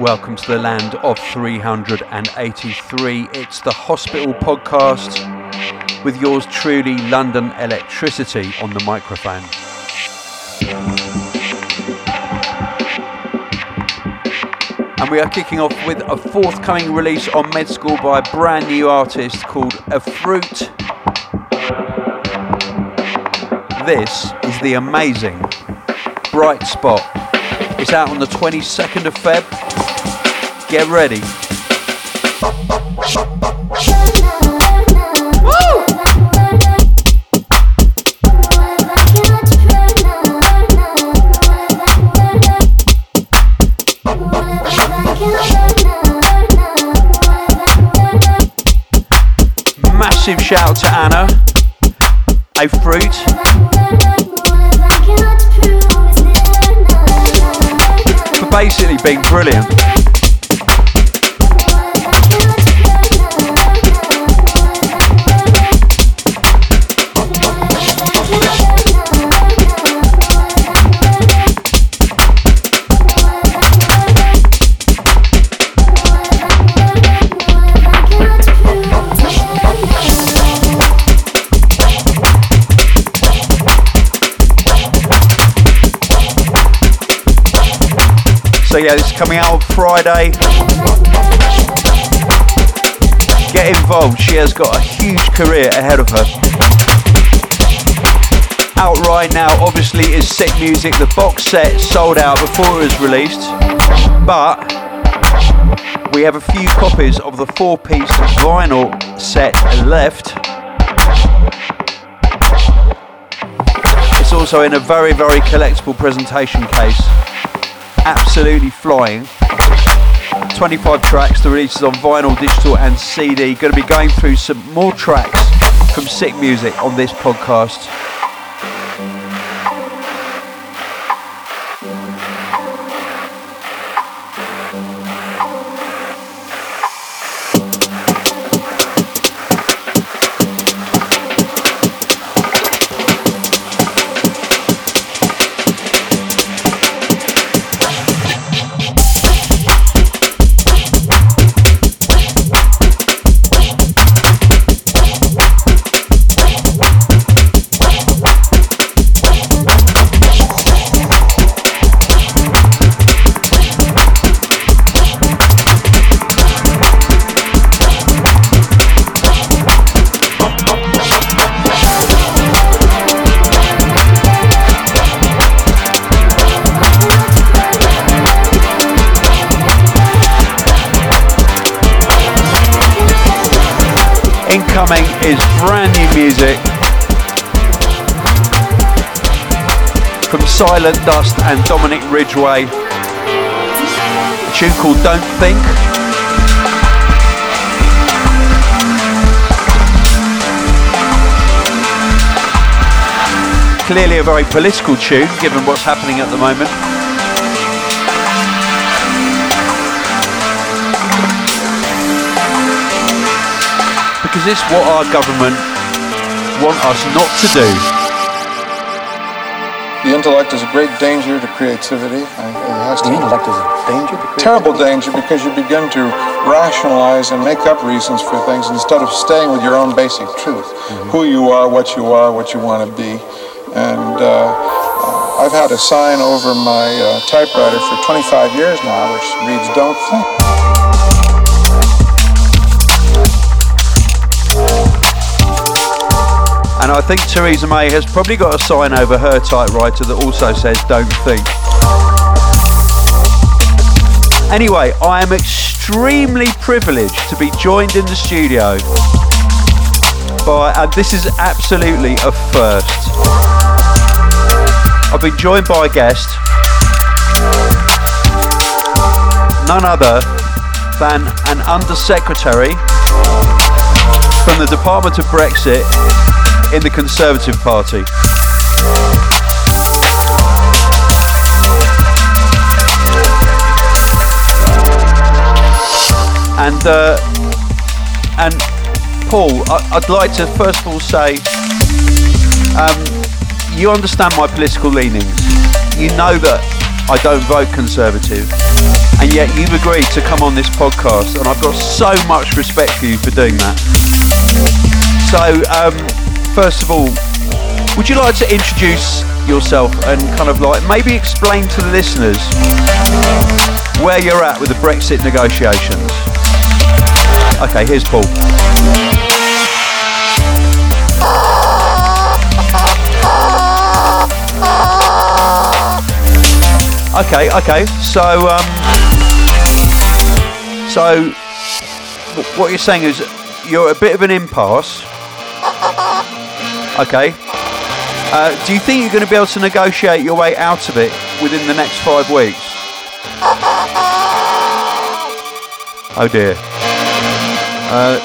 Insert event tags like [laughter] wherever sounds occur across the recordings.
Welcome to the land of 383. It's the Hospital Podcast with yours truly, London Electricity, on the microphone. And we are kicking off with a forthcoming release on Med School by a brand new artist called A Fruit. This is the amazing Bright Spot. It's out on the 22nd of Feb. Get ready. Massive shout to Anna, a fruit. For basically being brilliant. Yeah, this is coming out on Friday. Get involved. She has got a huge career ahead of her. Out right now, obviously, is Sick Music. The box set sold out before it was released, but we have a few copies of the four-piece vinyl set left. It's also in a very, very collectible presentation case absolutely flying. 25 tracks, the releases on vinyl, digital, and CD. Going to be going through some more tracks from Sick Music on this podcast. Think. Clearly a very political tune given what's happening at the moment. because it's what our government want us not to do. The intellect is a great danger to creativity. It has The to intellect is a danger to creativity. terrible danger because you begin to rationalize and make up reasons for things instead of staying with your own basic truth, who you are, what you are, what you want to be. And uh, I've had a sign over my uh, typewriter for 25 years now, which reads "Don't think." And I think Theresa May has probably got a sign over her typewriter that also says don't think. Anyway, I am extremely privileged to be joined in the studio by, and this is absolutely a first. I've been joined by a guest, none other than an undersecretary from the Department of Brexit in the Conservative Party. And uh, and Paul, I, I'd like to first of all say, um, you understand my political leanings. You know that I don't vote Conservative. And yet you've agreed to come on this podcast, and I've got so much respect for you for doing that. So, um, first of all, would you like to introduce yourself and kind of like maybe explain to the listeners where you're at with the Brexit negotiations? Okay, here's Paul. Okay, okay. So, um, so what you're saying is you're a bit of an impasse. Okay. Uh, do you think you're going to be able to negotiate your way out of it within the next five weeks? Oh dear. Uh,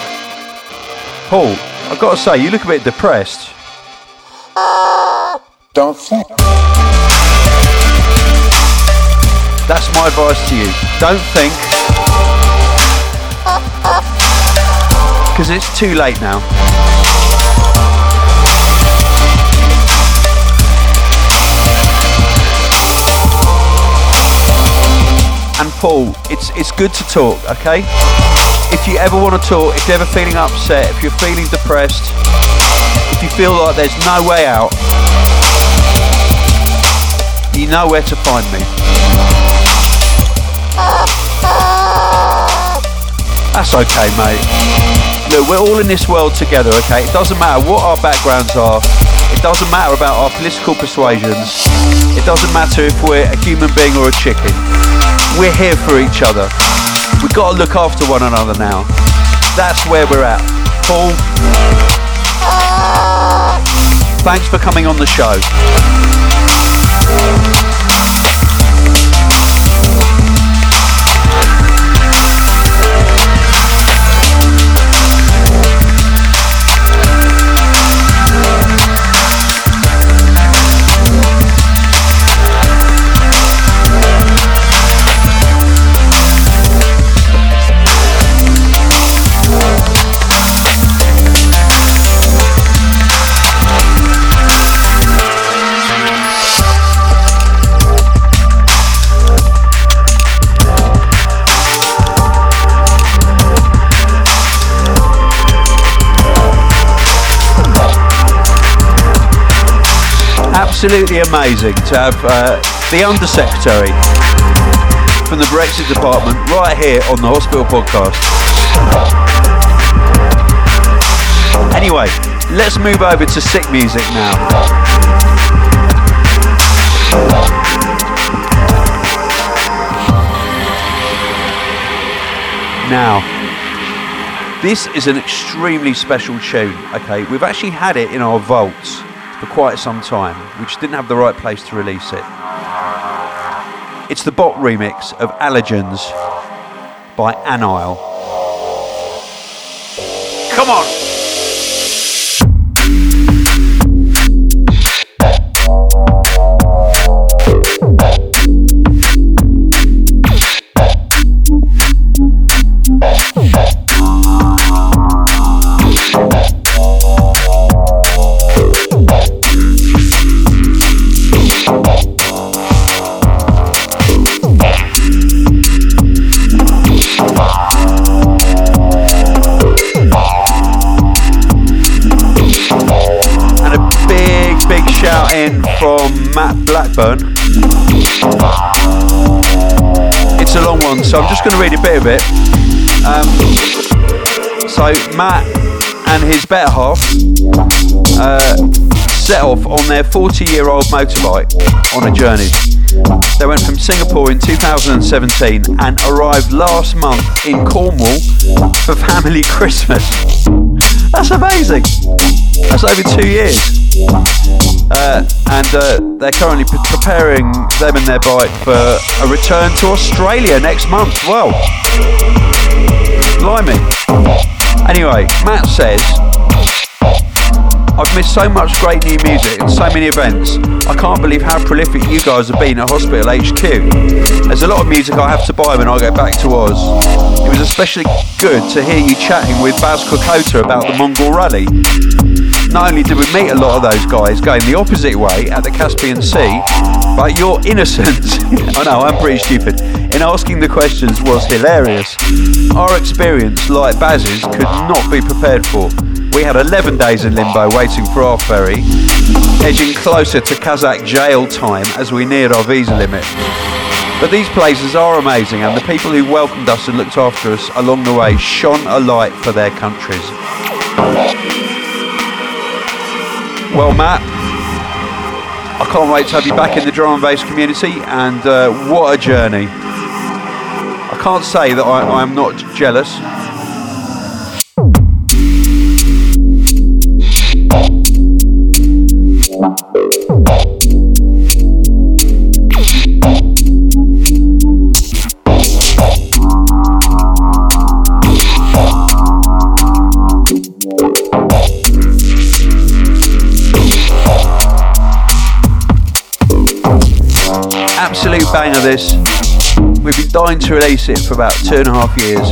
Paul, I've got to say, you look a bit depressed. Don't think. That's my advice to you. Don't think. [laughs] Because it's too late now. And Paul, it's it's good to talk, okay? If you ever want to talk, if you're ever feeling upset, if you're feeling depressed, if you feel like there's no way out, you know where to find me. That's okay, mate. Look, we're all in this world together, okay? It doesn't matter what our backgrounds are. It doesn't matter about our political persuasions. It doesn't matter if we're a human being or a chicken. We're here for each other. We've got to look after one another now. That's where we're at. Paul, thanks for coming on the show. Absolutely amazing to have uh, the Undersecretary from the Brexit Department right here on the Hospital Podcast. Anyway, let's move over to sick music now. Now, this is an extremely special tune. Okay, we've actually had it in our vaults for quite some time. Just didn't have the right place to release it. It's the bot remix of Allergens by Anile. Come on! Blackburn. It's a long one, so I'm just going to read a bit of it. Um, so Matt and his better half uh, set off on their 40-year-old motorbike on a journey. They went from Singapore in 2017 and arrived last month in Cornwall for family [laughs] Christmas. That's amazing. That's over two years. Uh, and uh, they're currently pre- preparing them and their bike for a return to Australia next month. Well, blimey. Anyway, Matt says, I've missed so much great new music and so many events. I can't believe how prolific you guys have been at Hospital HQ. There's a lot of music I have to buy when I go back to Oz. It was especially good to hear you chatting with Baz Kokota about the Mongol Rally. Not only did we meet a lot of those guys going the opposite way at the Caspian Sea, But your [laughs] innocence, [laughs] I know, I'm pretty stupid, in asking the questions was hilarious. Our experience, like Baz's, could not be prepared for. We had 11 days in limbo waiting for our ferry, edging closer to Kazakh jail time as we neared our visa limit. But these places are amazing, and the people who welcomed us and looked after us along the way shone a light for their countries. Well, Matt, I can't wait to have you back in the drum and bass community, and uh, what a journey! I can't say that I, I'm not jealous. Banger this. We've been dying to release it for about two and a half years.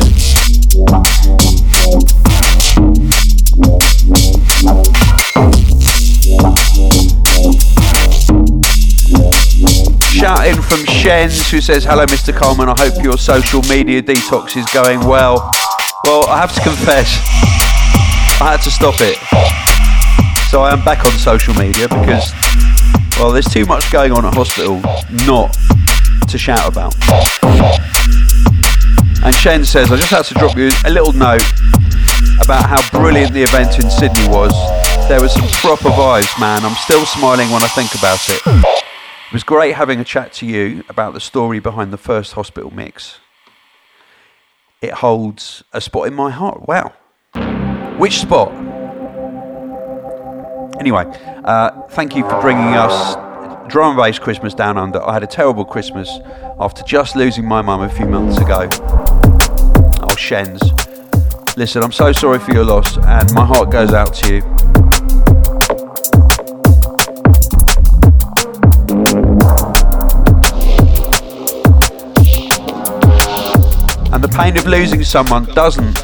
Shout in from Shens who says, Hello Mr. Colman, I hope your social media detox is going well. Well, I have to confess, I had to stop it. So I am back on social media because, well, there's too much going on at hospital not to shout about. And Shen says, I just had to drop you a little note about how brilliant the event in Sydney was. There was some proper vibes, man. I'm still smiling when I think about it. It was great having a chat to you about the story behind the first hospital mix. It holds a spot in my heart. Wow. Which spot? Anyway, uh, thank you for bringing us drum and bass Christmas down under. I had a terrible Christmas after just losing my mum a few months ago. Oh, Shens. Listen, I'm so sorry for your loss, and my heart goes out to you. And the pain of losing someone doesn't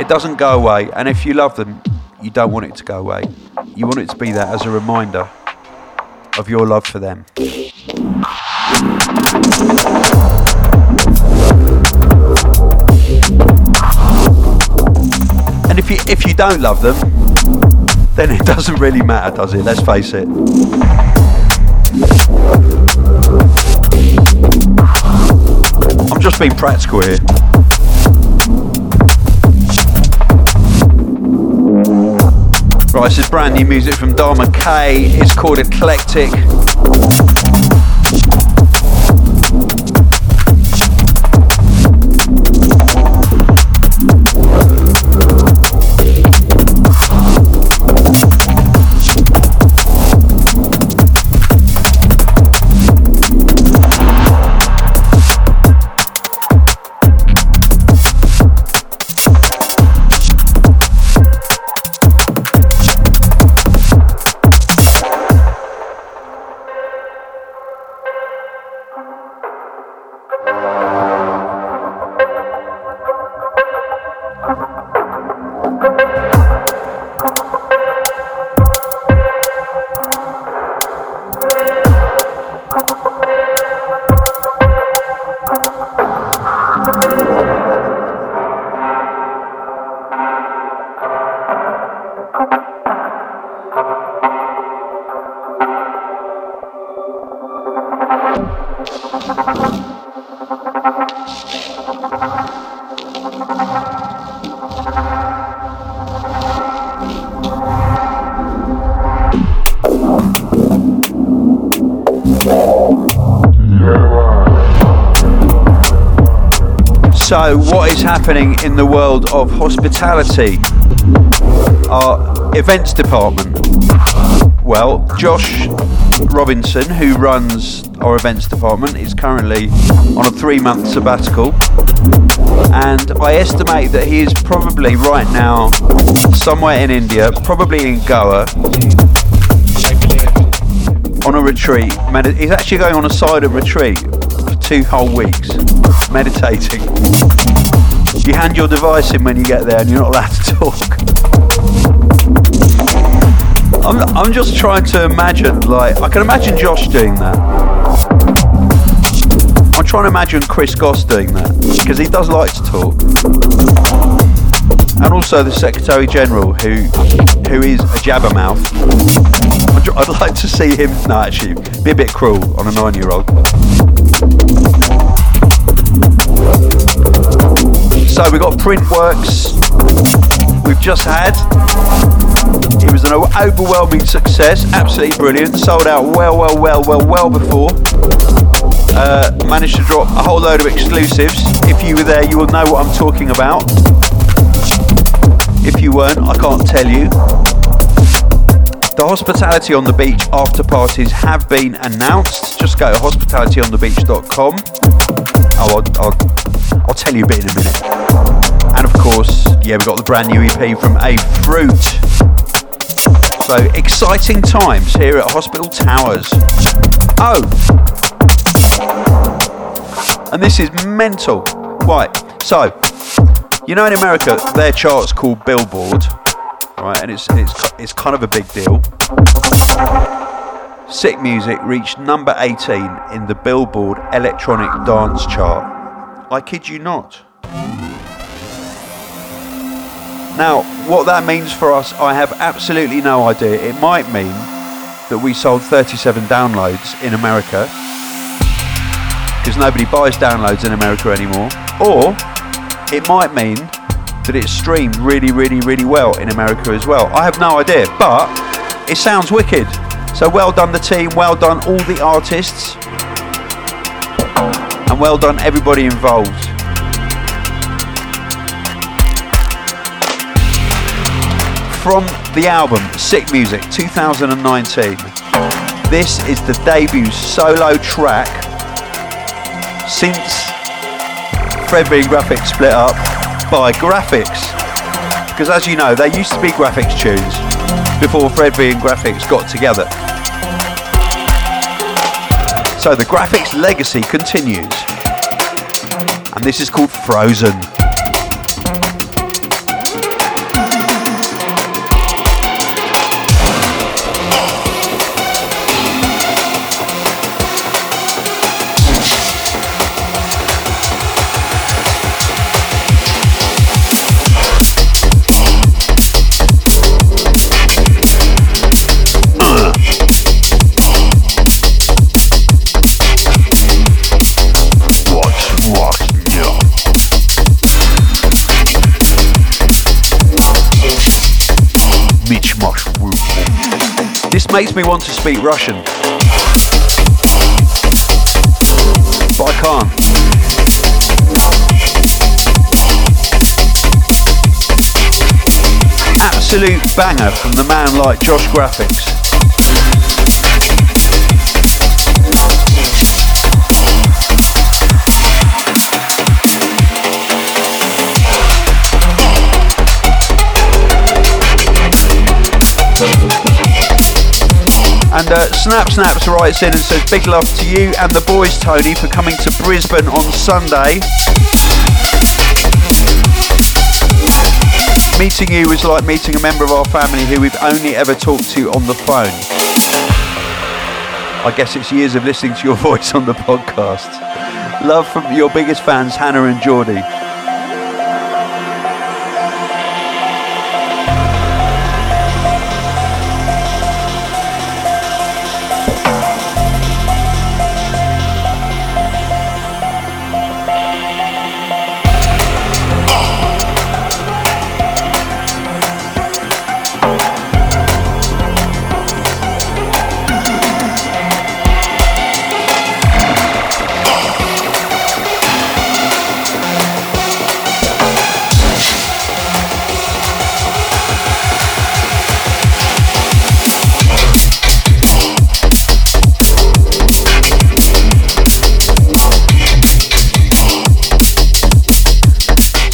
it doesn't go away. And if you love them, you don't want it to go away. You want it to be there as a reminder of your love for them. And if you if you don't love them, then it [laughs] doesn't really matter, does it? Let's face it. I'm just being practical here. This is brand new music from Dharma K. It's called Eclectic. So, what is happening in the world of hospitality? Our events department. Well, Josh Robinson, who runs our events department, is currently on a three month sabbatical. And I estimate that he is probably right now somewhere in India, probably in Goa, on a retreat. He's actually going on a side of retreat for two whole weeks meditating. You hand your device in when you get there and you're not allowed to talk. I'm, I'm just trying to imagine, like, I can imagine Josh doing that. Trying to imagine Chris Goss doing that, because he does like to talk. And also the Secretary General, who who is a jabbermouth. I'd, I'd like to see him, no actually, be a bit cruel on a nine-year-old. So we got Printworks, we've just had. It was an overwhelming success, absolutely brilliant. Sold out well, well, well, well, well before. Uh, managed to drop a whole load of exclusives. If you were there, you will know what I'm talking about. If you weren't, I can't tell you. The hospitality on the beach after parties have been announced. Just go to hospitalityonthebeach.com. Oh, I'll, I'll, I'll tell you a bit in a minute. And of course, yeah, we've got the brand new EP from A Fruit. So exciting times here at Hospital Towers. Oh, and this is mental. Right, so you know in America their chart's called Billboard, right, and it's it's it's kind of a big deal. Sick Music reached number 18 in the Billboard Electronic Dance Chart. I kid you not. Now, what that means for us, I have absolutely no idea. It might mean that we sold 37 downloads in America because nobody buys downloads in America anymore, or it might mean that it's streamed really, really, really well in America as well. I have no idea, but it sounds wicked. So well done the team, well done all the artists, and well done everybody involved. From the album Sick Music 2019, this is the debut solo track since Fred Fredbean Grafix split up by Grafix. Because as you know, they used to be Grafix tunes before Fredbean Grafix got together. So the Grafix legacy continues. And this is called Frozen. Makes me want to speak Russian. But I can't. Absolute banger from the man like Josh Grafix. And uh, Snap Snaps writes in and says, Big love to you and the boys, Tony, for coming to Brisbane on Sunday. Meeting you was like meeting a member of our family who we've only ever talked to on the phone. I guess it's years of listening to your [laughs] voice on the podcast. Love from your biggest fans, Hannah and Geordie.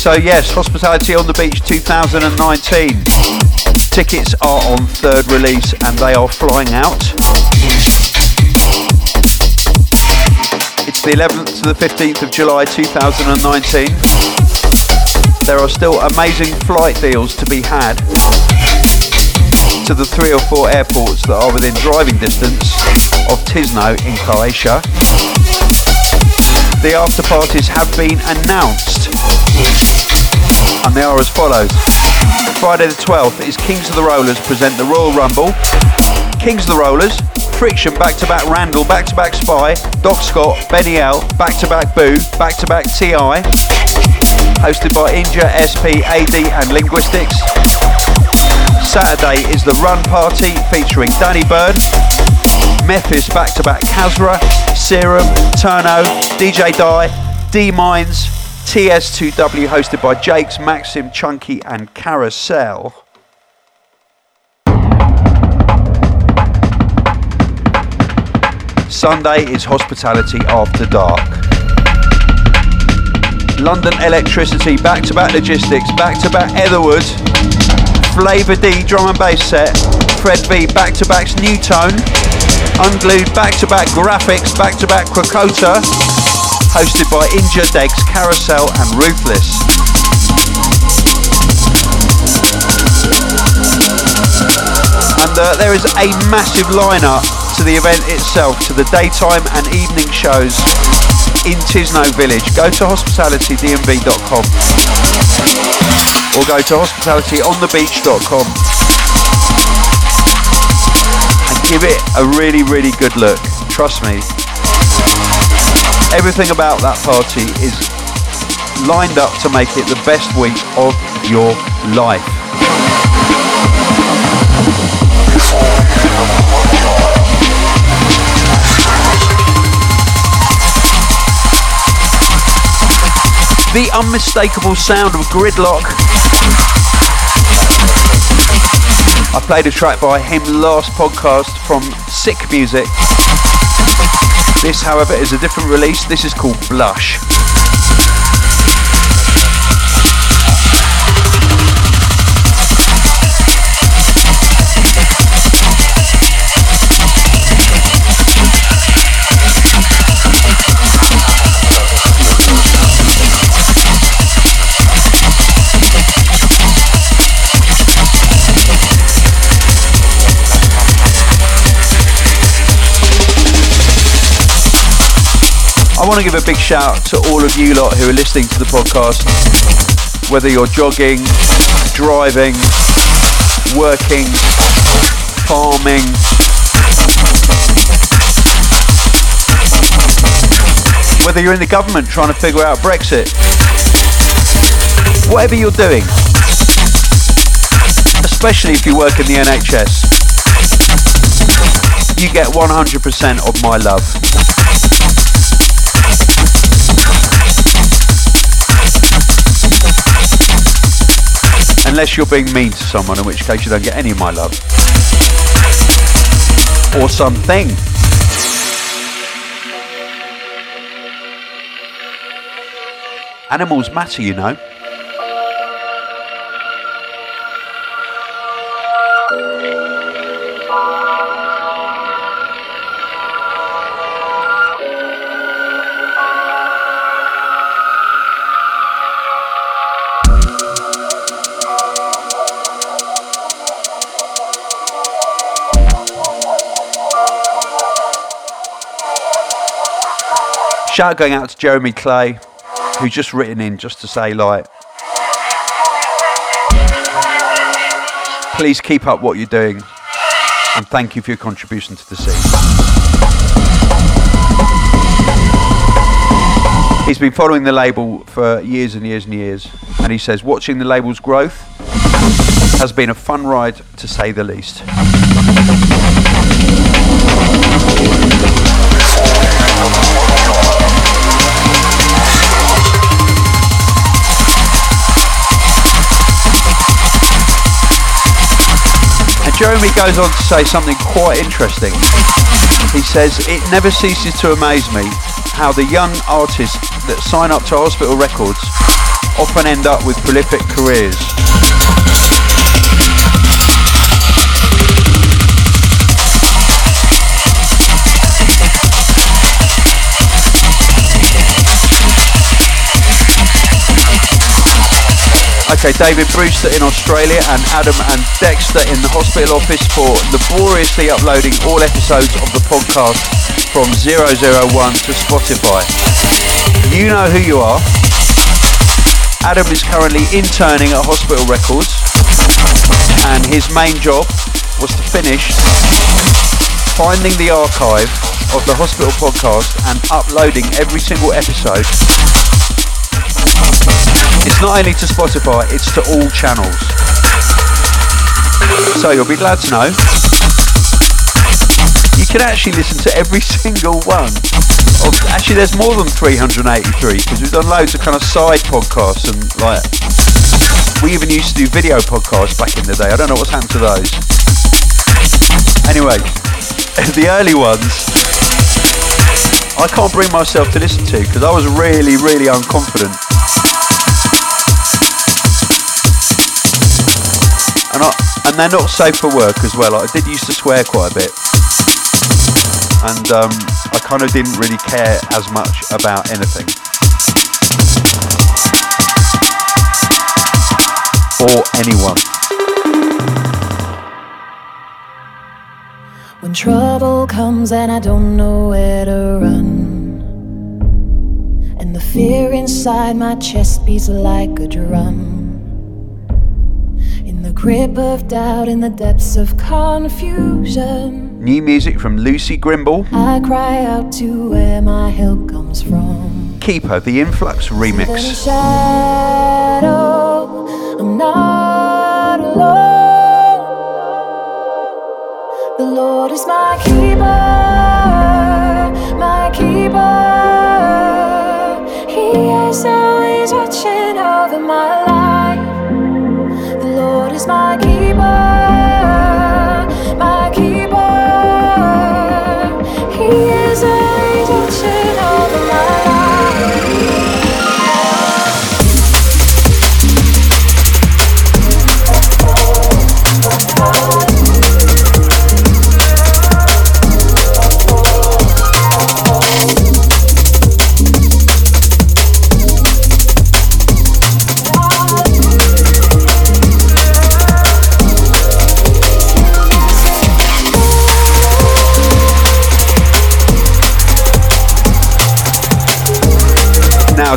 So yes, Hospitality on the Beach 2019. Tickets are on third release and they are flying out. It's the 11th to the 15th of July 2019. There are still amazing flight deals to be had. to the three or four airports that are within driving distance of Tisno in Croatia. The after parties have been announced and they are as follows. Friday the 12th is Kings of the Rollers present the Royal Rumble. Kings of the Rollers, Friction back to back Randall, back to back Spy, Doc Scott, Benny L, back to back Bou, back to back TI. Hosted by Inja, SP, AD and Linguistics. Saturday is the Run Party featuring Danny Byrd, Memphis back to back Kasra, Serum, Turno, DJ Die, D Mines, TS2W hosted by Jakes, Maxim, Chunky and Carasel. Sunday is Hospitality After Dark. London Electricity, back to back logistics, back to back Etherwood, Flava D drum and bass set, Fred V back to backs Nu:Tone, Unglued back to back Grafix, back to back Krakota, hosted by Inja Dex, Carasel and Ruthless. And uh, there is a massive lineup to the event itself, to the daytime and evening shows in Tisno Village. Go to hospitalitydnb.com or go to hospitalityonthebeach.com and give it a really, really good look. Trust me. Everything about that party is lined up to make it the best week of your life. the unmistakable sound of gridlock. I played a track by him last podcast from Sick Music. This, however, is a different release. This is called Blush. Want to give a big shout to all of you lot who are listening to the podcast, whether you're jogging, driving, working, farming. Whether you're in the government trying to figure out Brexit, whatever you're doing, especially if you work in the NHS, you get 100% of my love. Unless you're being mean to someone, in which case you don't get any of my love. Or something. Animals matter, you know. Shout going out to Jeremy Clay, who's just written in just to say, like, please keep up what you're doing and thank you for your contribution to the scene. He's been following the label for years and years and years, and he says watching the label's growth has been a fun ride to say the least. Jeremy goes on to say something quite interesting. He says, It never ceases to amaze me how the young artists that sign up to Hospital Records often end up with prolific careers. Okay, David Brewster in Australia and Adam and Dexter in the hospital office for laboriously uploading all episodes of the podcast from 001 to Spotify. You know who you are. Adam is currently interning at Hospital Records and his main job was to finish finding the archive of the Hospital podcast and uploading every single episode it's not only to Spotify, it's to all channels. So you'll be glad to know you can actually listen to every [laughs] single one. Of, actually, there's more than 383 because we've done loads of kind of side podcasts and like we even used to do video podcasts back in the day. I don't know what's happened to those. Anyway, [laughs] the early ones I can't bring myself to listen to because I was really, really unconfident and I, and they're not safe for work as well. I did used to swear quite a bit, and um, I kind of didn't really care as much about anything or anyone. When trouble comes and I don't know where to run, and the fear inside my chest beats like a drum grip of doubt in the depths of confusion. New music from Lucy Grimble. I cry out to where my help comes from. Keeper, the Influx remix. Shadow, I'm not alone. The Lord is my keeper,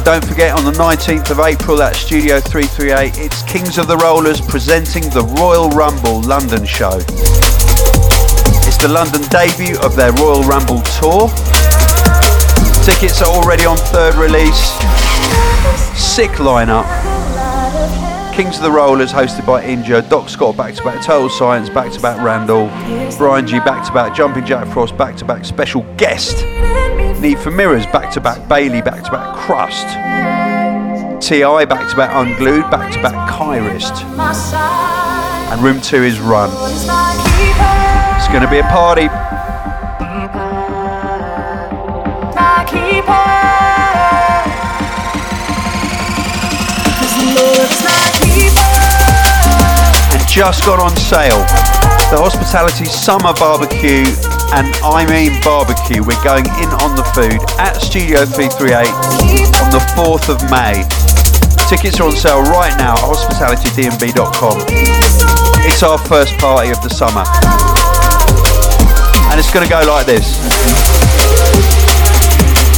don't forget on the 19th of April at Studio 338, it's Kings of the Rollers presenting the Royal Rumble London show. It's the London debut of their Royal Rumble tour. Tickets are already on third release. Sick lineup. Kings of the Rollers hosted by Inja, Doc Scott back to back, Total Science back to back, Randall, Bryan Gee back to back, Jumping Jack Frost back to back, special guest. Need for Mirrors back to back, Bailey back to back, Crust. TI back to back, Unglued back to back, Kyrist. And Room 2 is Run. It's going to be a party. And just got on sale. The Hospitality Summer Barbecue and I mean barbecue. We're going in on the food at Studio 338 on the 4th of May. Tickets are on sale right now at hospitalitydnb.com. It's our first party of the summer. And it's going to go like this.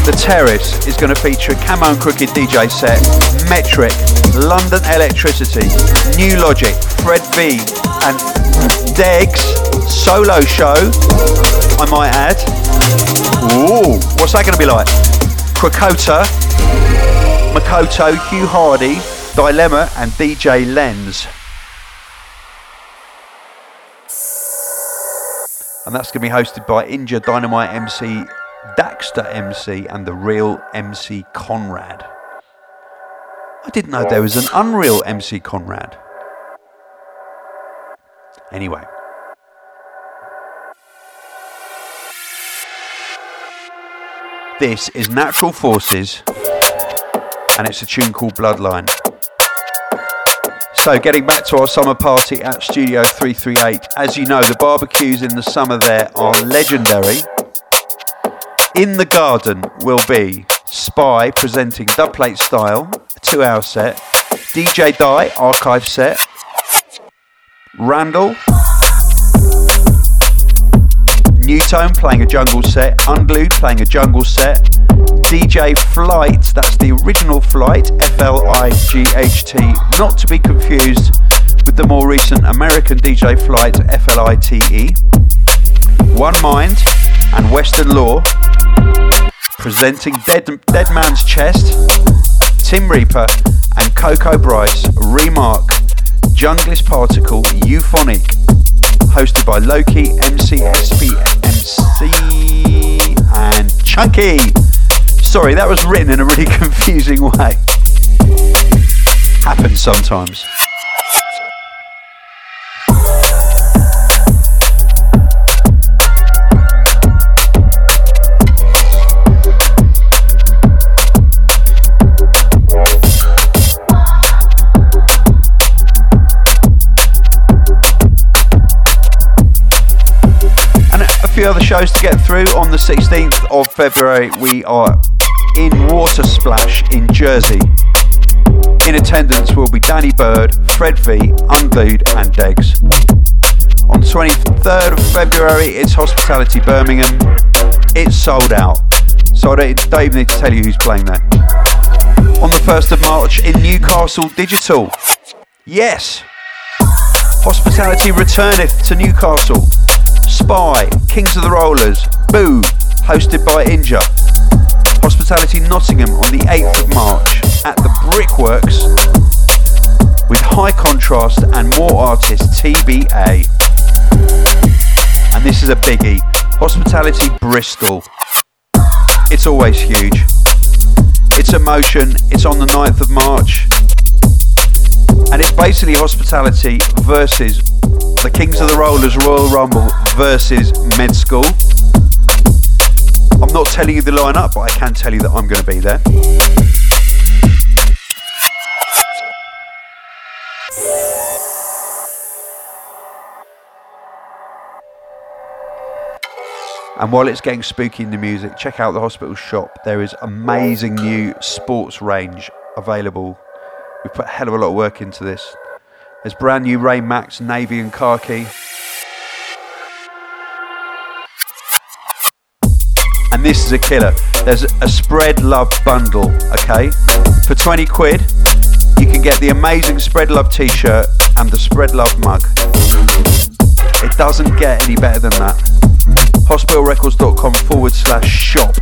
The Terrace is going to feature a Camo and Krooked DJ set, Metrik, London Electricity, Nu:Logic, Fred V, and Degs solo show, I might add. Ooh, what's that going to be like? Krakota, Makoto, Hugh Hardy, Dilemma, and DJ Lens. And that's going to be hosted by Inja Dynamite MC, Daxter MC, and the real MC Conrad. I didn't know there was an Unreal MC Conrad. Anyway. This is Natural Forces, and it's a tune called Bloodline. So, getting back to our summer party at Studio 338, as you know, the barbecues in the summer there are legendary. In the garden will be Spy presenting dubplate style, a two hour set, DJ Die archive set. Randall. Nu:Tone playing a jungle set. Unglued playing a jungle set. DJ Flight, that's the original Flight, F L I G H T, not to be confused with the more recent American DJ Flight, F L I T E. One Mind and Western Law presenting Dead, Dead Man's Chest, Tim Reaper and Coco Bryce, Remark, Junglist Particle, Euphonic, hosted by Loki, MCSP, MC, and Chunky. Sorry, that was written in a really [laughs] confusing way. Happens sometimes. Few other shows to get through. On the 16th of February, we are in Watersplash in Jersey. In attendance will be Danny Byrd, Fred V, Unglued, and Degs. On the 23rd of February, it's Hospitality Birmingham. It's sold out, so I don't, don't even need to tell you who's playing there. On the 1st of March in Newcastle Digital. Yes! Hospitality returneth to Newcastle. Spy, Kings of the Rollers, Bou, hosted by Inja. Hospitality Nottingham on the 8th of March at the Brickworks with high contrast and more artists TBA. And this is a biggie Hospitality Bristol. It's always huge. It's Motion, it's on the 9th of March. And it's basically hospitality versus the Kings of the Rollers Royal Rumble versus Med School. I'm not telling you the lineup, but I can tell you that I'm going to be there. And while it's getting spooky in the music, check out the hospital shop. There is amazing new sports range available. We've put a hell of a lot of work into this. There's brand new Ray Max, navy and khaki. And this is a killer. There's a spread love bundle, okay? For 20 quid, you can get the amazing spread love t-shirt and the spread love mug. It doesn't get any better than that. Hospitalrecords.com forward slash shop.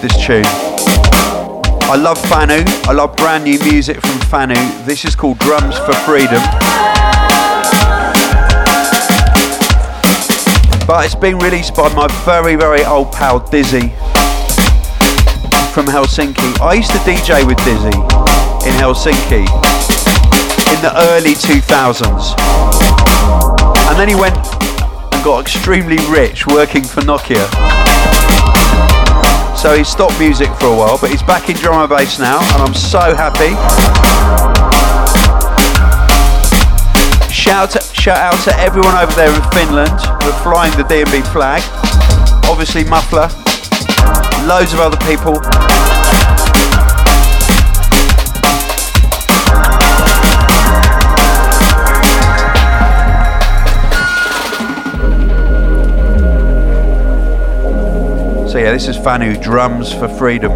This tune. I love Fanu. I love brand new music from Fanu. This is called Drums for Freedom. But it's been released by my very, very old pal Dizzy from Helsinki. I used to DJ with Dizzy in Helsinki in the early 2000s. And then he went and got extremely rich working for Nokia. So he stopped music for a while, but he's back in drum and bass now, and I'm so happy. Shout, shout out to everyone over there in Finland who are flying the DNB flag. Obviously, Muffler, loads of other people. Garcia. This is Fanu, Drums for Freedom.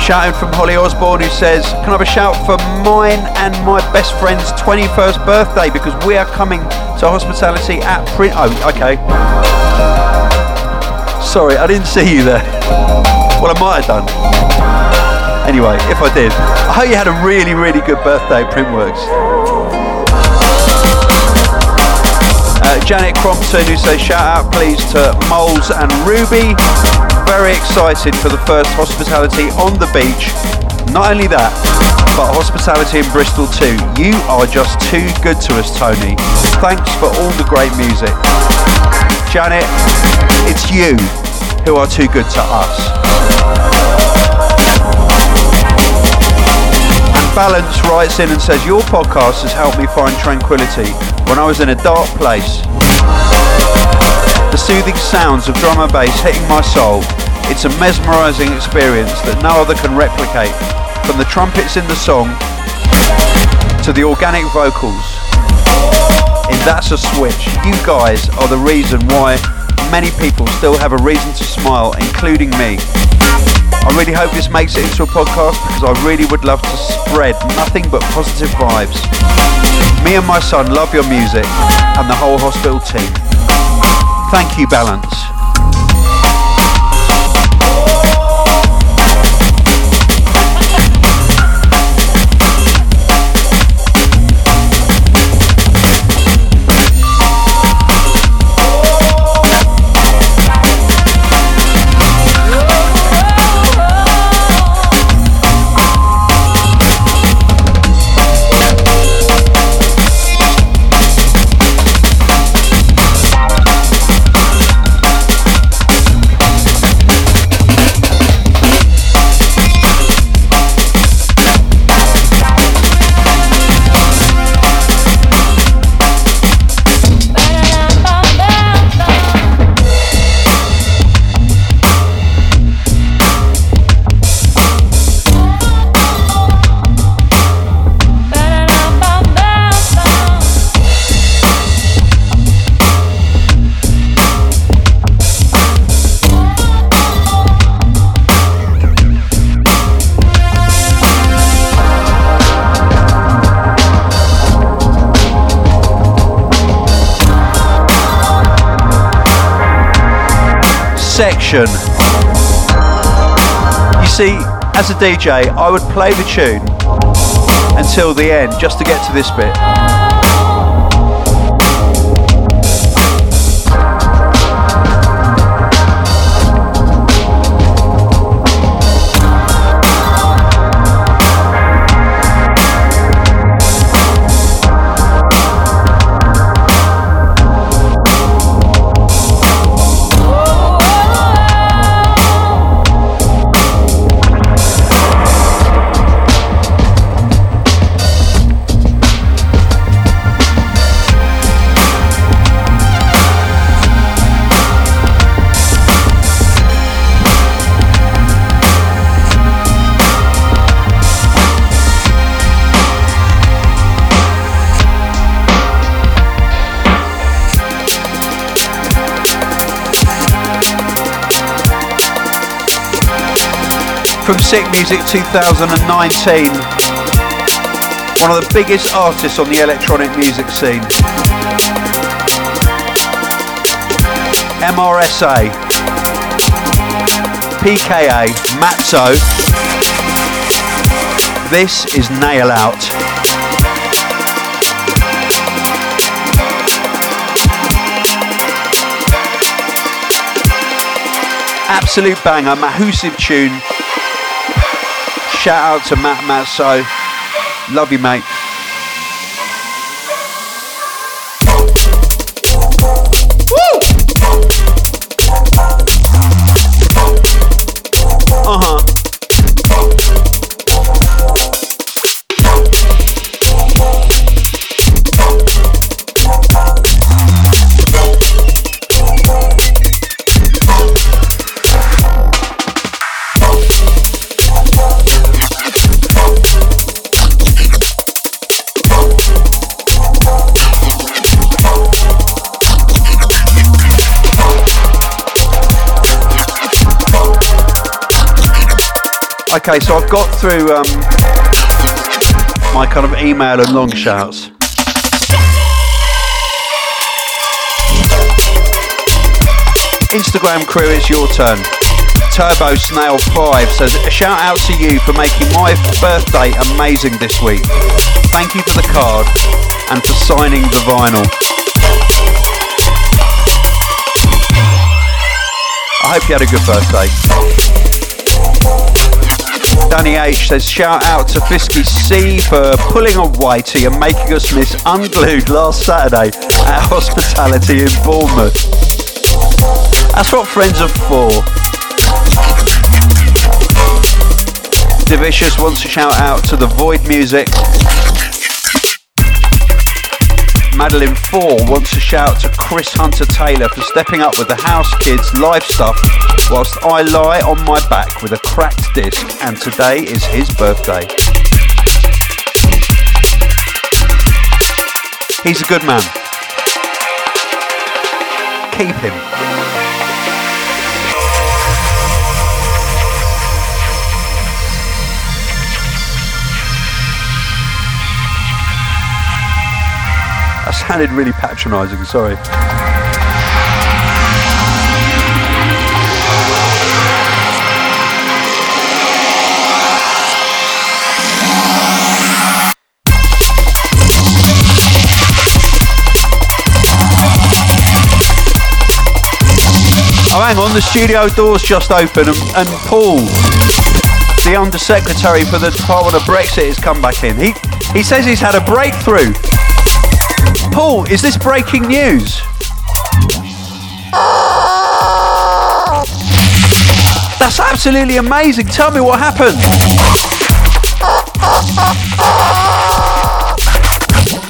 shouting from Holly Osborne who says, Can I have a shout for mine and my best friend's 21st birthday because we are coming to hospitality at Print. Oh, okay. Sorry, I didn't see you there. Well, I might have done. Anyway, if I did, I hope you had a really, really good birthday at Printworks. Uh, Janet Crompton who says shout out please to Moles and Ruby very excited for the first hospitality on the beach. Not only that, but hospitality in Bristol too. You are just too good to us, Tony. Thanks for all the great music. Janet, it's you who are too good to us. And Balance writes in and says, Your podcast has helped me find tranquility when I was in a dark place. The soothing sounds of drum and bass hitting my soul it's a mesmerising experience that no other can replicate, from the trumpets in the song to the organic vocals. In That's a Switch, you guys are the reason why many people still have a reason to smile, including me. I really hope this makes it into a podcast because I really would love to spread nothing but positive vibes. Me and my son love your music and the whole hospital team. Thank you, Balance. Section. You see, as a DJ, I would play the tune until the end just to get to this bit. From Sick Music 2019. One of the biggest artists on the electronic music scene. MRSA, PKA, Matzo. This is Nail Out. absolute banger, Mahusive tune. Shout out to Matt Matso. Love you, mate. Okay, so I've got through um, my kind of email and long shouts. Instagram crew, it's your turn. Turbo Snail 5 says, a shout out to you for making my birthday amazing this week. Thank you for the card and for signing the vinyl. I hope you had a good birthday. Danny H says, shout out to Fisky C for pulling a whitey and making us miss Unglued last Saturday at [laughs] Hospitality in Bournemouth. That's what friends are for. Divicious wants to shout out to the Void Music Madeline 4 wants to shout to Chris Hunter Taylor for stepping up with the House Kids live stuff whilst I lie on my back with a cracked disc and today is his birthday. He's a good man. Keep him. That sounded really patronising, sorry. Oh, hang on, the studio door's just open and, and Paul, the Undersecretary for the Department of Brexit, has come back in. He, he says he's had a breakthrough. Paul, is this breaking news? That's absolutely amazing. Tell me what happened.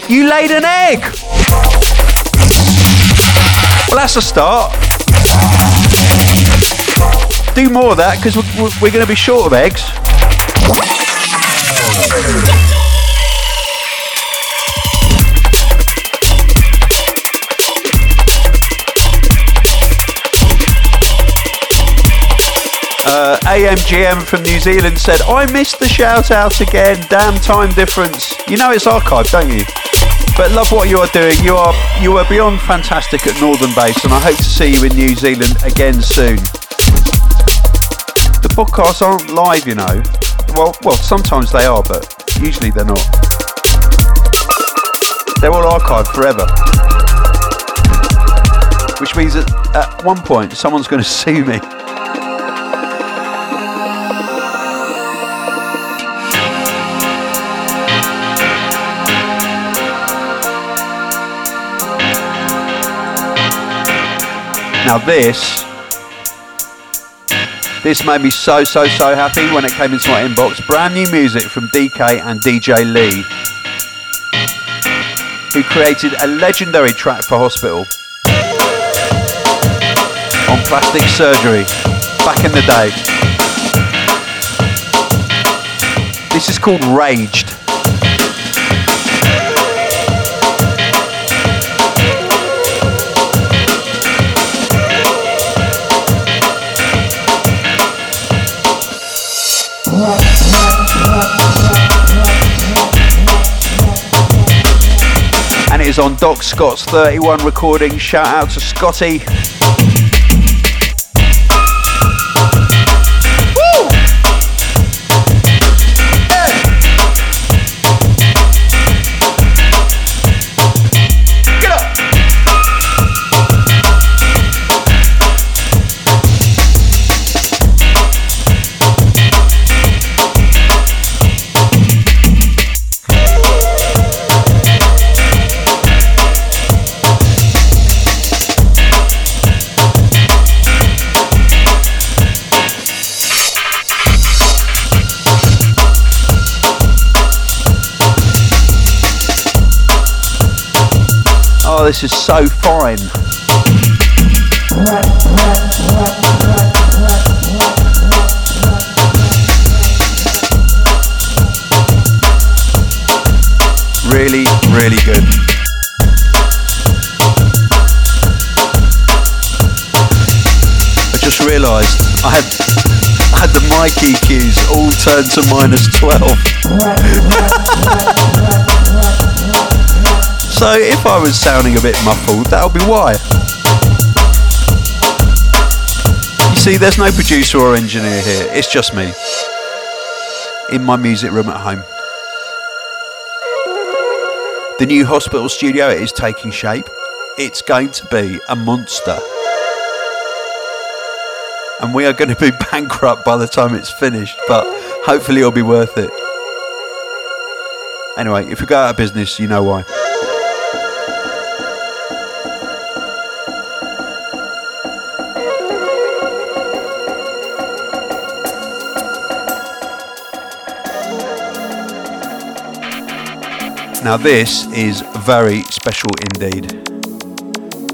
You laid an egg. Well, that's a start. Do more of that because we're, we're going to be short of eggs. AMGM from New Zealand said, I missed the shout out again. Damn time difference. You know it's archived, don't you? But love what you are doing. You are you are beyond fantastic at Northern Bass, and I hope to see you in New Zealand again soon. The podcasts aren't live, you know. Well, well, sometimes they are, but usually they're not. They're all archived forever. Which means that at one point someone's going [laughs] to sue me. Now this, this made me so, so, so happy when it came into my inbox. Brand new music from DK and DJ Lee, who created a legendary track for Hospital on plastic surgery back in the day. This is called Raged. Is on Doc Scott's 31 recording. Shout out to Scotty. Oh, this is so fine. Really, really good. I just realised I had had the mic EQs all turned to minus 12. [laughs] so if I was sounding a bit muffled, that'll be why. You see, there's no producer or engineer here, it's just me. In my music room at home. The new hospital studio is taking shape. It's going to be a monster. And we are going to be [laughs] bankrupt by the time it's finished, but hopefully it'll be worth it. Anyway, if we go out of business, you know why. Now, this is very special indeed.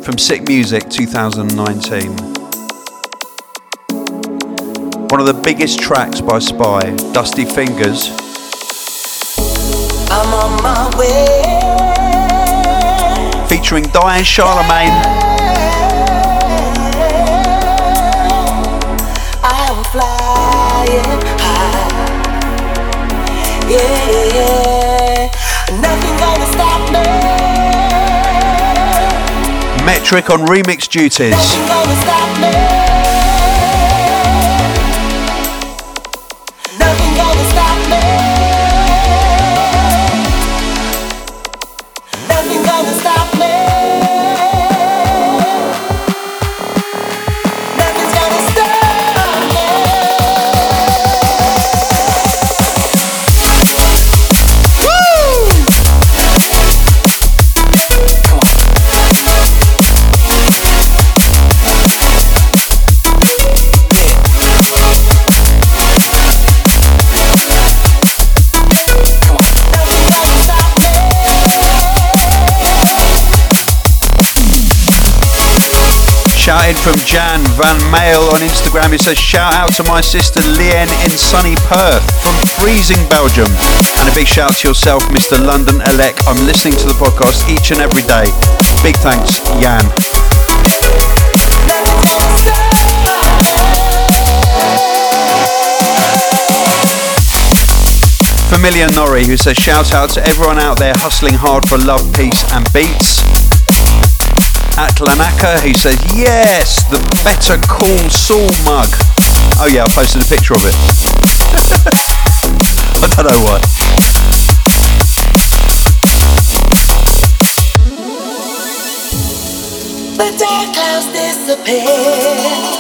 From Sick Music 2019. One of the biggest tracks by Spy, Dusty Fingers. I'm on my way. Featuring Diane Charlemagne. I'm flying Metrik on remix duties. From Jan Van Mail on Instagram. He says, Shout out to my sister Lien in sunny Perth from freezing Belgium. And a big shout to yourself, Mr. London Elec. I'm listening to the podcast each and every day. Big thanks, Jan. Familiar Norrie, who says, Shout out to everyone out there hustling hard for love, peace, and beats. Atlanaka, who says, Yes, the Better Call Saul mug. Oh, yeah, I posted a picture of it. [laughs] I don't know why. The dark clouds disappear.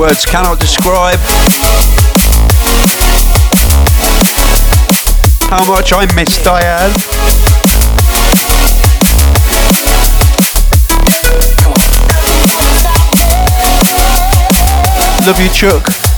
Words cannot describe how much I miss Diane. Love you, Chuck.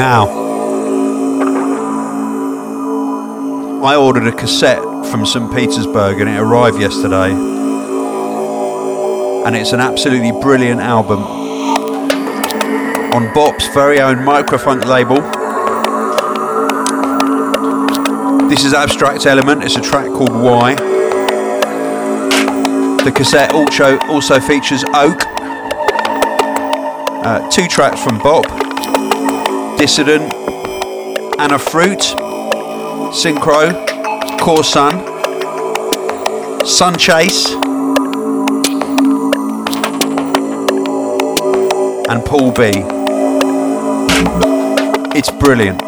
Now, I ordered a cassette from St. Petersburg and it arrived yesterday. And it's an absolutely brilliant album. On Bop's very own Microfunk label. This is Abstract Element, it's a track called Why. The cassette also, also features Oak. Uh, two tracks from Bop Dissident, Anna Fruit, Synchro, Core Sun, Sun Chase, and Paul B. It's brilliant.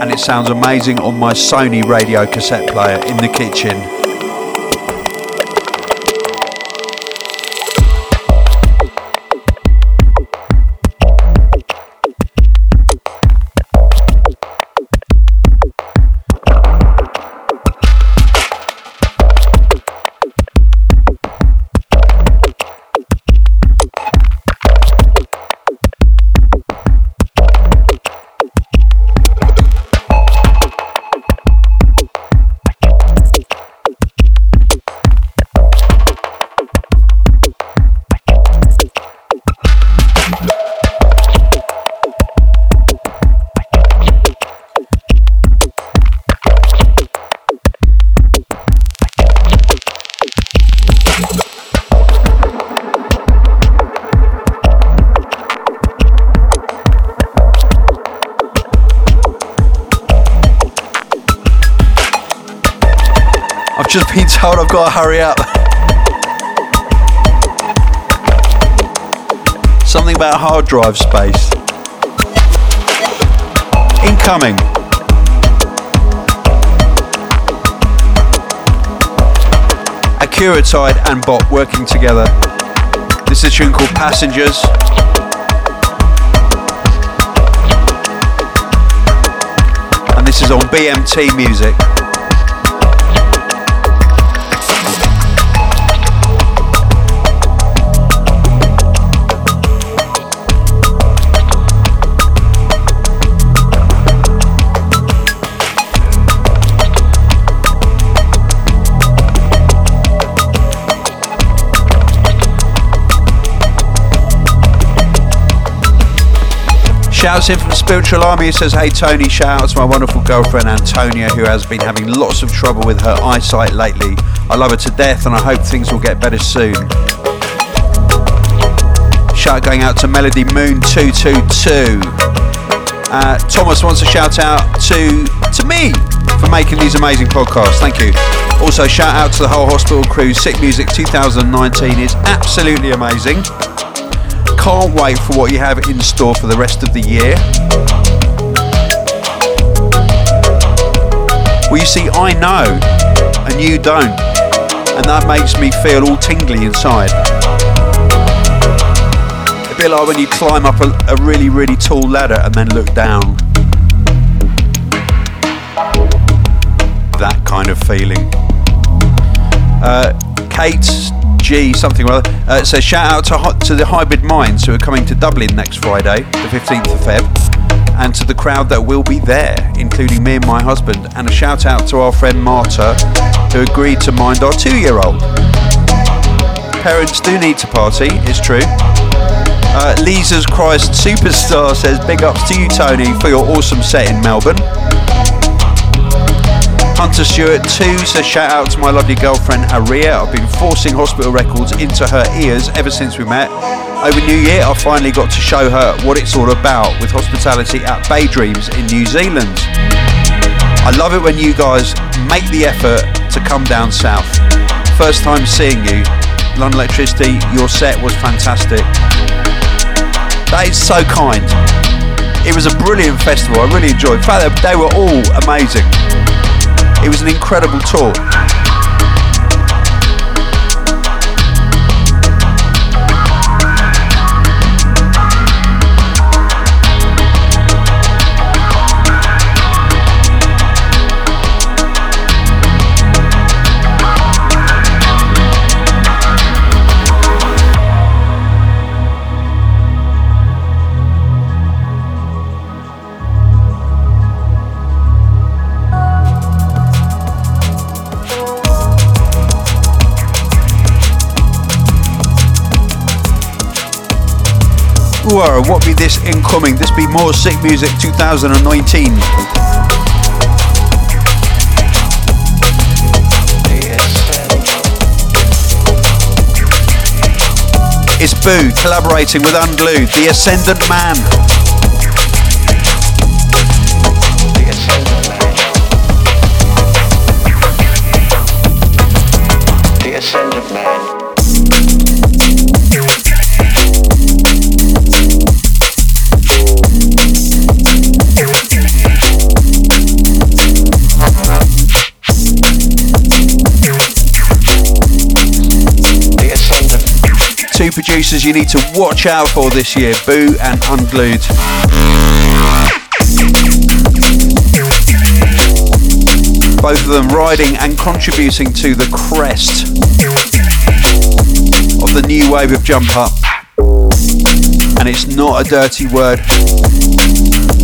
And it sounds amazing on my Sony radio cassette player in the kitchen. Told I've got to hurry up. Something about hard drive space. Incoming. Akuratyde and Bop working together. This is a tune called Passengers. And this is on BMT Music. Shouts in from Spiritual Army He says, Hey Tony, shout out to my wonderful girlfriend Antonia, who has been having lots of trouble with her eyesight lately. I love her to death and I hope things will get better soon. Shout going out to Melody Moon 222. Uh, Thomas wants a shout out to to me for making these amazing podcasts. Thank you. Also, shout out to the whole hospital crew. Sick Music 2019 is absolutely amazing can't wait for what you have in store for the rest of the year. Well, you see, I know, and you don't, and that makes me feel all tingly inside. A bit like when you climb up a, a really, really tall ladder and then look down. That kind of feeling. Uh, Kate G something or other uh, says shout out to, to the Hybrid Minds who are coming to Dublin next Friday, the 15th of Feb, and to the crowd that will be there, including me and my husband, and a shout out to our friend Marta who agreed to mind our two-year-old. Parents do need to party, it's true. Uh, Lisa's Christ Superstar says big ups to you Tony for your awesome set in Melbourne. Hunter Stewart too says shout out to my lovely girlfriend Aria. I've been forcing hospital records into her ears ever since we met. Over New Year, I finally got to show her what it's all about with hospitality at Bay Dreams in New Zealand. I love it when you guys make the effort to come down south. First time seeing you, London Electricity, your set was fantastic. That is so kind. It was a brilliant festival. I really enjoyed. In fact, they were all amazing. It was an incredible tour. Reservoir, what be this incoming? This be more sick music 2019. It's Bou collaborating with Unglued, The Ascendant Man. Producers you need to watch out for this year Bou and Unglued. Both of them riding and contributing to the crest of the new wave of jump up. And it's not a dirty word.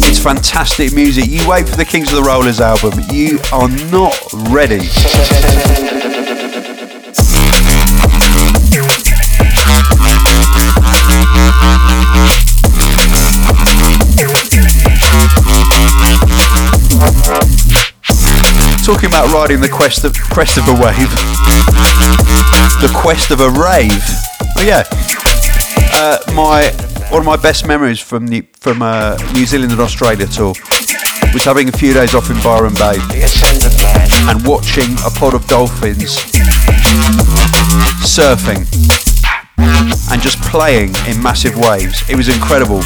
It's fantastic music. You wait for the Kings of the Rollers album. You are not ready. Talking about riding the quest of, crest of a wave. The quest of a rave. Oh yeah. Uh, my one of my best memories from the from uh, New Zealand and Australia tour was having a few days off in Byron Bay and watching a pod of dolphins surfing and just playing in massive waves. It was incredible.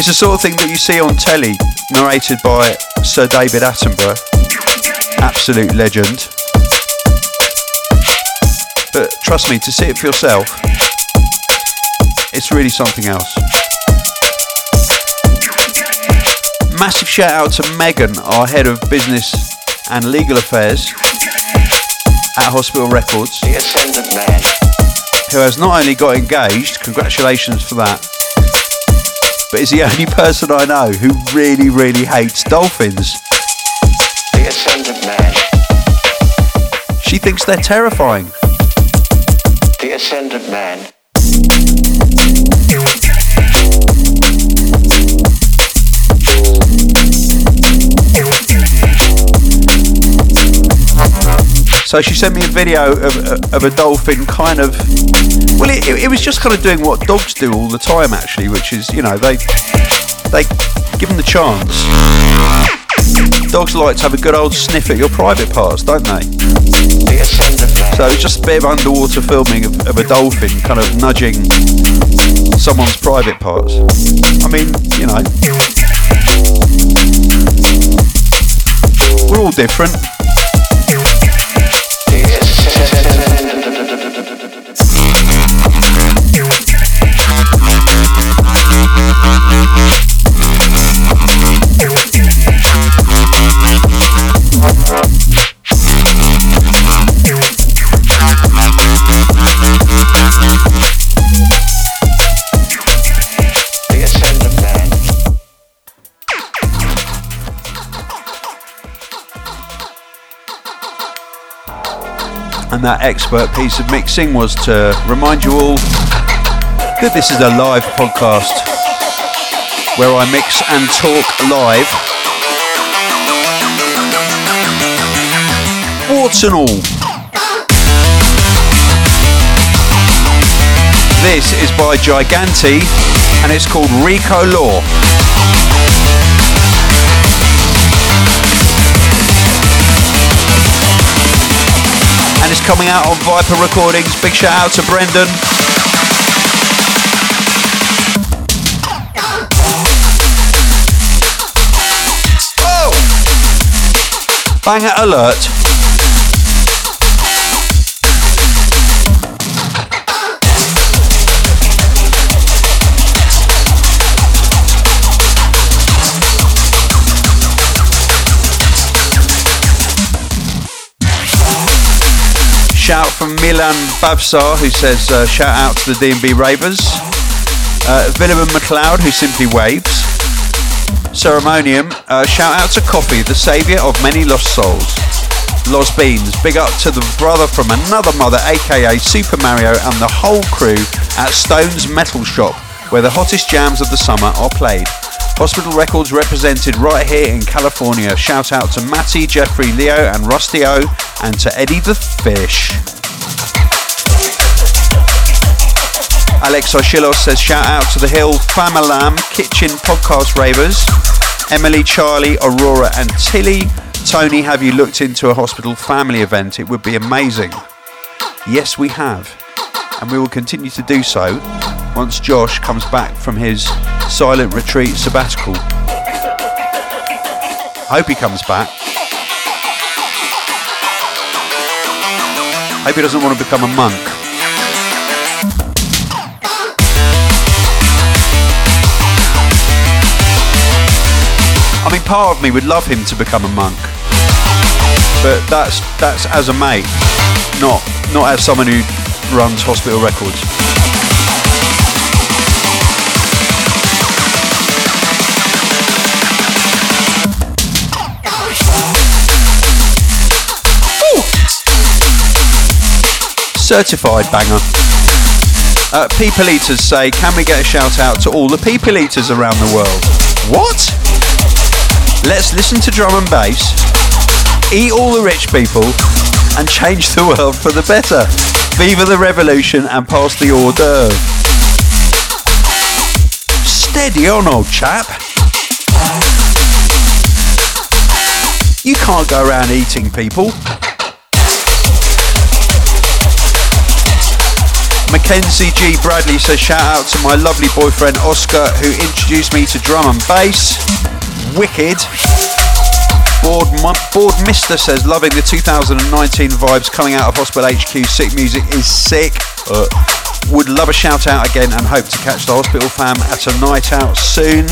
It's the sort of thing that you see on telly, narrated by Sir David Attenborough, absolute legend. But trust me, to see it for yourself, it's really something else. Massive shout out to Megan, our head of business and legal affairs at Hospital Records, who has not only got engaged, congratulations for that, but is the only person I know who really, really hates dolphins. The Ascendant Man. She thinks they're terrifying. The Ascendant Man. So she sent me a video of, uh, of a dolphin kind of. Well, it, it was just kind of doing what dogs do all the time, actually, which is, you know, they they give them the chance. Dogs like to have a good old sniff at your private parts, don't they? So it's just a bit of underwater filming of, of a dolphin kind of nudging someone's private parts. I mean, you know, we're all different. And that expert piece of mixing was to remind you all that this is a live podcast where I mix and talk live. Warts and all. This is by Gigante and it's called Rico Law. Coming out on Viper Recordings. Big shout out to Brendan. Oh! Banger alert. Shout from Milan Bavsar, who says uh, shout out to the DNB Ravers. Uh, Villeman McLeod, who simply waves. Ceremonium, uh, shout out to Coffee, the saviour of many lost souls. Los Beans, big up to the brother from another mother, aka Super Mario, and the whole crew at Stone's Metal Shop, where the hottest jams of the summer are played. Hospital Records represented right here in California. Shout out to Matty, Jeffrey, Leo, and Rusty O, and to Eddie the Fish. Alex Oshilos says shout out to the Hill, Famalam, Kitchen Podcast Ravers, Emily, Charlie, Aurora, and Tilly. Tony, have you looked into a hospital family event? It would be amazing. Yes, we have. And we will continue to do so once Josh comes back from his silent retreat sabbatical. Hope he comes back. Hope he doesn't want to become a monk. I mean, part of me would love him to become a monk, but that's that's as a mate, not not as someone who runs hospital records. Certified banger. Uh, people eaters say, can we get a shout out to all the people eaters around the world? What? Let's listen to drum and bass, eat all the rich people, and change the world for the better. Viva the revolution and pass the hors d'oeuvre. Steady on, old chap. You can't go around eating people. Mackenzie G. Bradley says shout out to my lovely boyfriend Oscar who introduced me to drum and bass. Wicked. Board, Board Mister says loving the 2019 vibes coming out of Hospital HQ. Sick music is sick. Uh, would love a shout out again and hope to catch the Hospital fam at a night out soon.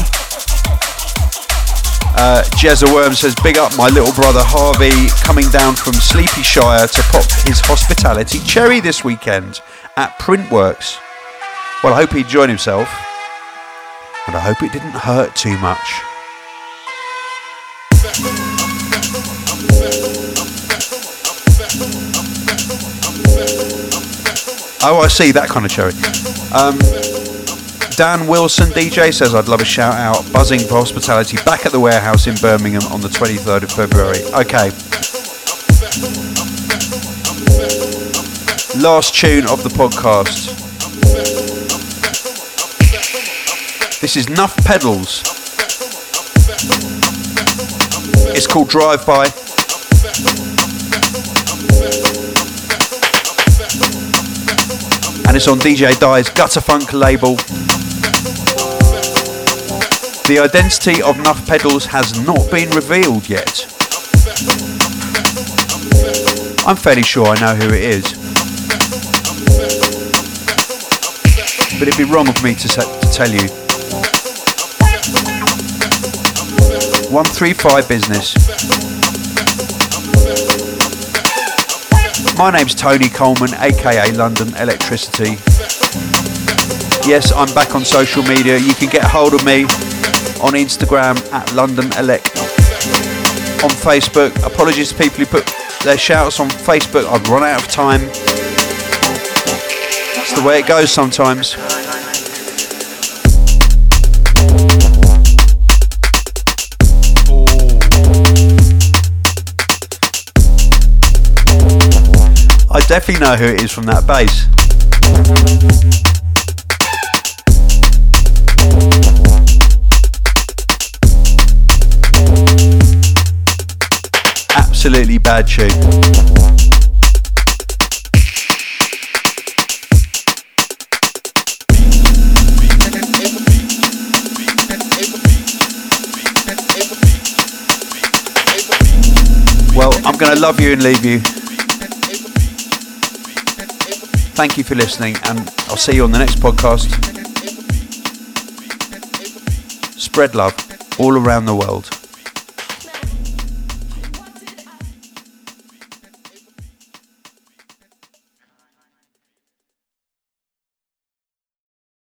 Uh, Jezza Worm says, Big up my little brother Harvey coming down from Sleepy Shire to pop his hospitality cherry this weekend at Printworks. Well, I hope he enjoyed himself, and I hope it didn't hurt too much. Oh, I see that kind of cherry. Um, Dan Wilson DJ says I'd love a shout out. Buzzing for hospitality back at the warehouse in Birmingham on the 23rd of February. Okay. Last tune of the podcast. This is Nuff Pedals. It's called Drive By. And it's on DJ Die's Gutterfunk label. The identity of Nuff Pedals has not been revealed yet. I'm fairly sure I know who it is. But it'd be wrong of me to, to tell you. 135 Business. My name's Tony Colman, aka London Electricity. Yes, I'm back on social media. You can get hold of me on Instagram at London Elect. On Facebook, apologies to people who put their shouts on Facebook. I've run out of time. That's the way it goes sometimes. I definitely know who it is from that bass. Absolutely bad tune. I'm going to love you and leave you. Thank you for listening, and I'll see you on the next podcast. Spread love all around the world.